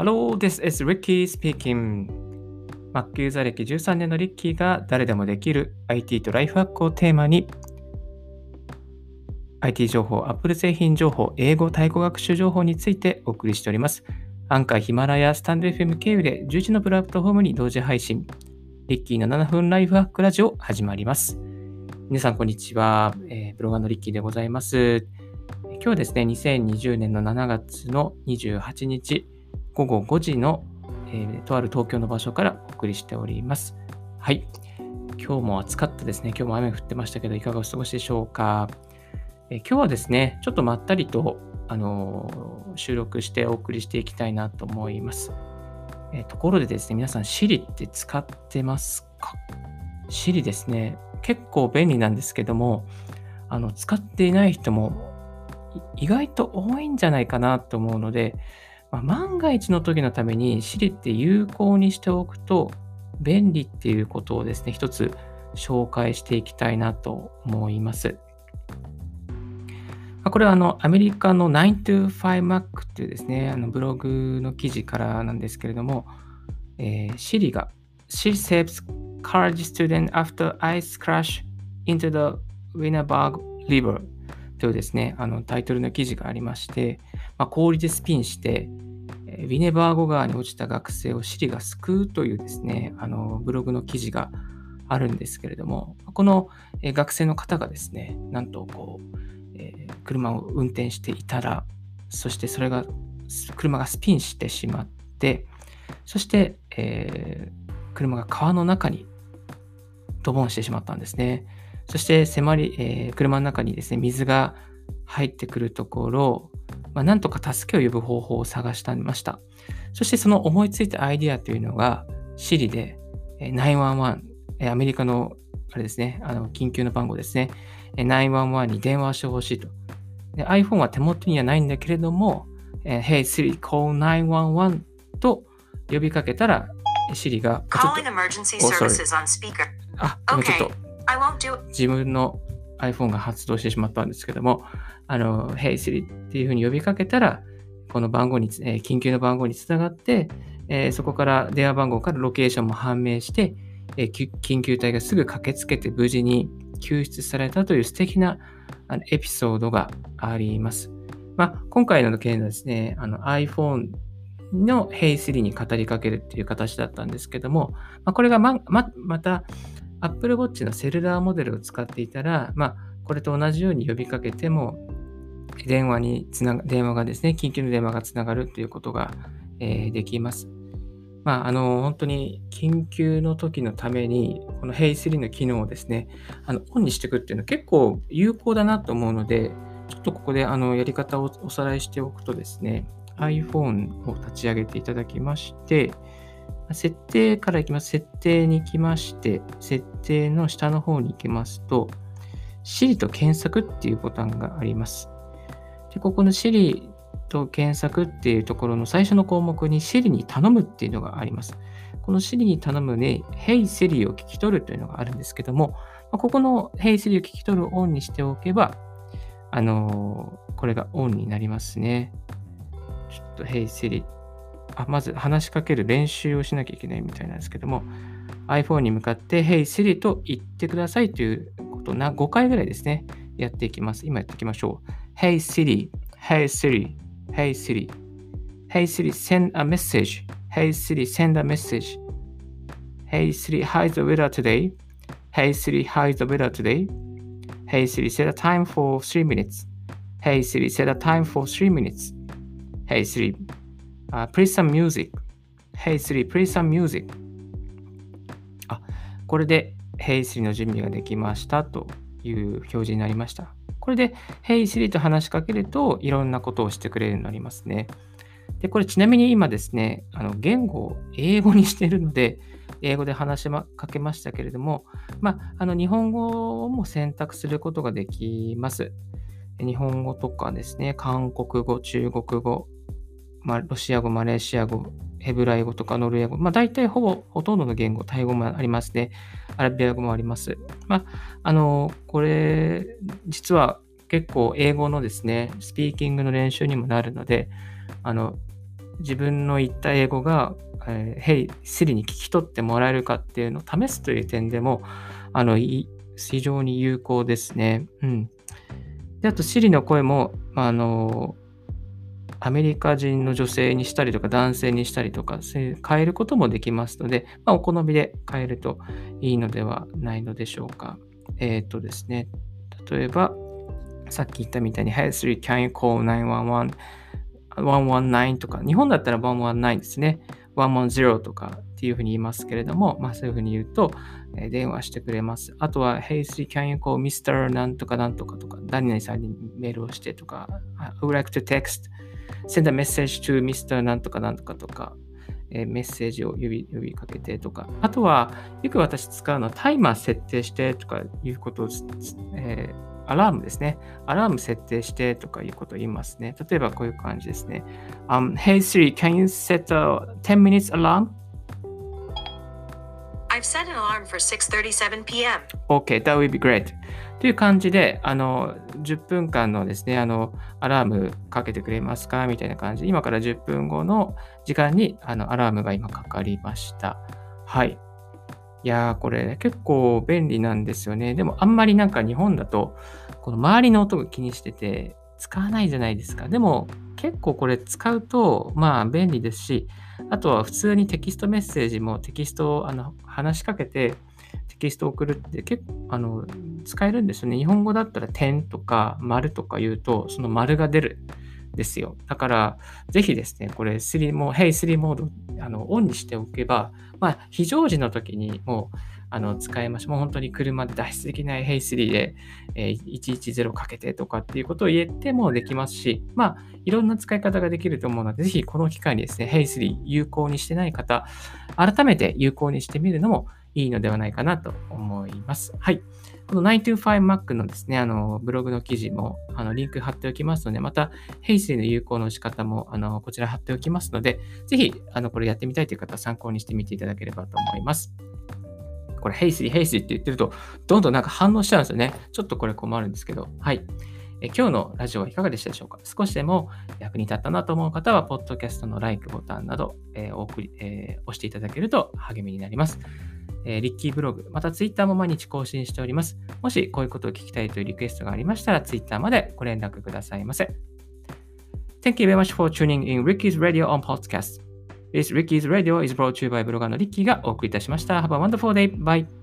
Hello, this is Ricky speaking. Mac ユーザー歴13年のリッキーが誰でもできる IT とライフハックをテーマに IT 情報、Apple 製品情報、英語、タイ語学習情報についてお送りしております。アンカー、ヒマラヤ、スタンド FM 経由で11のプラットフォームに同時配信。リッキーの7分ライフハックラジオ始まります。皆さん、こんにちは。えー、ブロガーのリッキーでございます。今日はですね、2020年の7月の28日、午後5時の、えー、とある東京の場所からお送りしております。はい。今日も暑かったですね。今日も雨降ってましたけど、いかがお過ごしでしょうか？え、今日はですね、ちょっとまったりと、あのー、収録してお送りしていきたいなと思います。えところでですね、皆さん、Siri って使ってますか ?Siri ですね、結構便利なんですけども、あの、使っていない人も意外と多いんじゃないかなと思うので、まあ、万が一の時のために Siri って有効にしておくと便利っていうことをですね、一つ紹介していきたいなと思います。これはあのアメリカの 9to5Mac っていうですね、あのブログの記事からなんですけれども、えー、Siri が She saves college student after ice crash into the Winterberg River というですね、あのタイトルの記事がありまして、まあ、氷でスピンして、ウィネバーゴ川に落ちた学生をシリが救うというですね、あのブログの記事があるんですけれども、この学生の方がですね、なんとこう、えー、車を運転していたら、そしてそれが、車がスピンしてしまって、そして、えー、車が川の中にドボンしてしまったんですね。そして迫り、えー、車の中にですね、水が入ってくるところ、まあ、なんとか助けを呼ぶ方法を探してみました。そしてその思いついたアイディアというのが、Siri で911、アメリカのあれですね、あの緊急の番号ですね、911に電話してほしいと。で iPhone は手元にはないんだけれども、Hey Siri, call 911と呼びかけたら、Siri が、ちょっと、あ、もうちょっと。自分の iPhone が発動してしまったんですけども、あの、Hey Siri っていうふうに呼びかけたら、この番号に、えー、緊急の番号につながって、えー、そこから電話番号からロケーションも判明して、えー、緊急隊がすぐ駆けつけて無事に救出されたという素敵なあのエピソードがあります。まあ、今回の件はですね、の iPhone の Hey Siri に語りかけるっていう形だったんですけども、まあ、これがまままた Apple Watch のセルラーモデルを使っていたら、まあ、これと同じように呼びかけても、電話につなが、電話がですね、緊急の電話がつながるということが、えー、できます。まあ、あの、本当に緊急の時のために、この Hey3 の機能をですね、あの、オンにしていくっていうのは結構有効だなと思うので、ちょっとここであのやり方をおさらいしておくとですね、iPhone を立ち上げていただきまして、設定からいきます。設定に行きまして、設定の下の方に行きますと、Siri と検索っていうボタンがあります。で、ここの Siri と検索っていうところの最初の項目に Siri に頼むっていうのがあります。この Siri に頼むね、Hey Siri を聞き取るというのがあるんですけども、ここの Hey Siri を聞き取るオンにしておけば、あのー、これがオンになりますね。ちょっと Hey Siri あまず話しかける練習をしなきゃいけないみたいなんですけども、iPhone に向かって Hey Siri と言ってくださいということな5回ぐらいですね、やっていきます。今やっていきましょう。Hey Siri, Hey Siri, Hey Siri, Hey Siri, send a message. Hey Siri, send a message. Hey Siri, how's the weather today? Hey Siri, how's the weather today? Hey Siri, set a time for 3 minutes. Hey Siri, set a time for 3 minutes. Hey Siri, Uh, play some music. Hey Siri, play some music. あ、これで Hey Siri の準備ができましたという表示になりました。これで Hey Siri と話しかけるといろんなことをしてくれるようになりますね。で、これちなみに今ですね、あの言語を英語にしているので、英語で話しかけましたけれども、まあ、あの日本語も選択することができます。日本語とかですね、韓国語、中国語、まあ、ロシア語、マレーシア語、ヘブライ語とかノルウェー語、まあ、大体ほぼほとんどの言語、タイ語もありますね。アラビア語もあります。まあ、あの、これ、実は結構英語のですね、スピーキングの練習にもなるので、あの、自分の言った英語が、えー、Hey Siri に聞き取ってもらえるかっていうのを試すという点でも、あの、非常に有効ですね。うん。で、あと Siri の声も、あの、アメリカ人の女性にしたりとか男性にしたりとか変えることもできますので、まあ、お好みで変えるといいのではないのでしょうか。えっ、ー、とですね、例えば、さっき言ったみたいに、Hey Siri, can you call 911? 119とか、日本だったら119ですね。110とかっていうふうに言いますけれども、まあそういうふうに言うと、えー、電話してくれます。あとは、Hey, s can you call Mr. なんとかなんとかとか、何々さんにメールをしてとか、I would like to text, send a message to Mr. なんとかなんとかとか、えー、メッセージを呼び呼びかけてとか、あとは、よく私使うのはタイマー設定してとかいうことを、えーアラームですね。アラーム設定してとかいうことを言いますね。例えばこういう感じですね。Um, hey Siri, can you set a 10 minutes alarm? I've set an alarm for 6:37 p.m. Okay, that would be great. という感じで、あの、10分間のですね、あの、アラームかけてくれますか？みたいな感じで、今から10分後の時間に、あの、アラームが今かかりました。はい。いやー、これ結構便利なんですよね。でもあんまりなんか日本だと、この周りの音が気にしてて使わないじゃないですか。でも結構これ使うとまあ便利ですし、あとは普通にテキストメッセージもテキストをあの話しかけてテキストを送るって結構あの使えるんですよね。日本語だったら点とか丸とか言うとその丸が出るん。ですよ。だから、ぜひですね、これ3も、Hey 3モードあのオンにしておけば、まあ、非常時の時にもうあの使えましもう本当に車で脱出できない Hey3 で、えー、110かけてとかっていうことを言えてもできますし、まあ、いろんな使い方ができると思うので、ぜひこの機会にですね、Hey3 有効にしてない方、改めて有効にしてみるのもいいのではないかなと思います。はい。この 9to5Mac のですね、あの、ブログの記事も、あの、リンク貼っておきますので、また、 Hey Siri の有効の仕方も、あの、こちら貼っておきますので、ぜひ、あの、これやってみたいという方は参考にしてみていただければと思います。これ、 Hey Siri、Hey Siri って言ってると、どんどんなんか反応しちゃうんですよね。ちょっとこれ困るんですけど、はい。え今日のラジオはいかがでしたでしょうか？少しでも役に立ったなと思う方は、ポッドキャストの LIKE ボタンなど、えー、お送りえー、押していただけると励みになります。えー、リッキーブログ、またツイッターも毎日更新しております。もしこういうことを聞きたいというリクエストがありましたら、ツイッターまでご連絡くださいませ。Thank you very much for tuning in Ricky's Radio on Podcast. This Ricky's Radio is brought to you by ブロガーのリッキーがお送りいたしました。Have a wonderful day. Bye.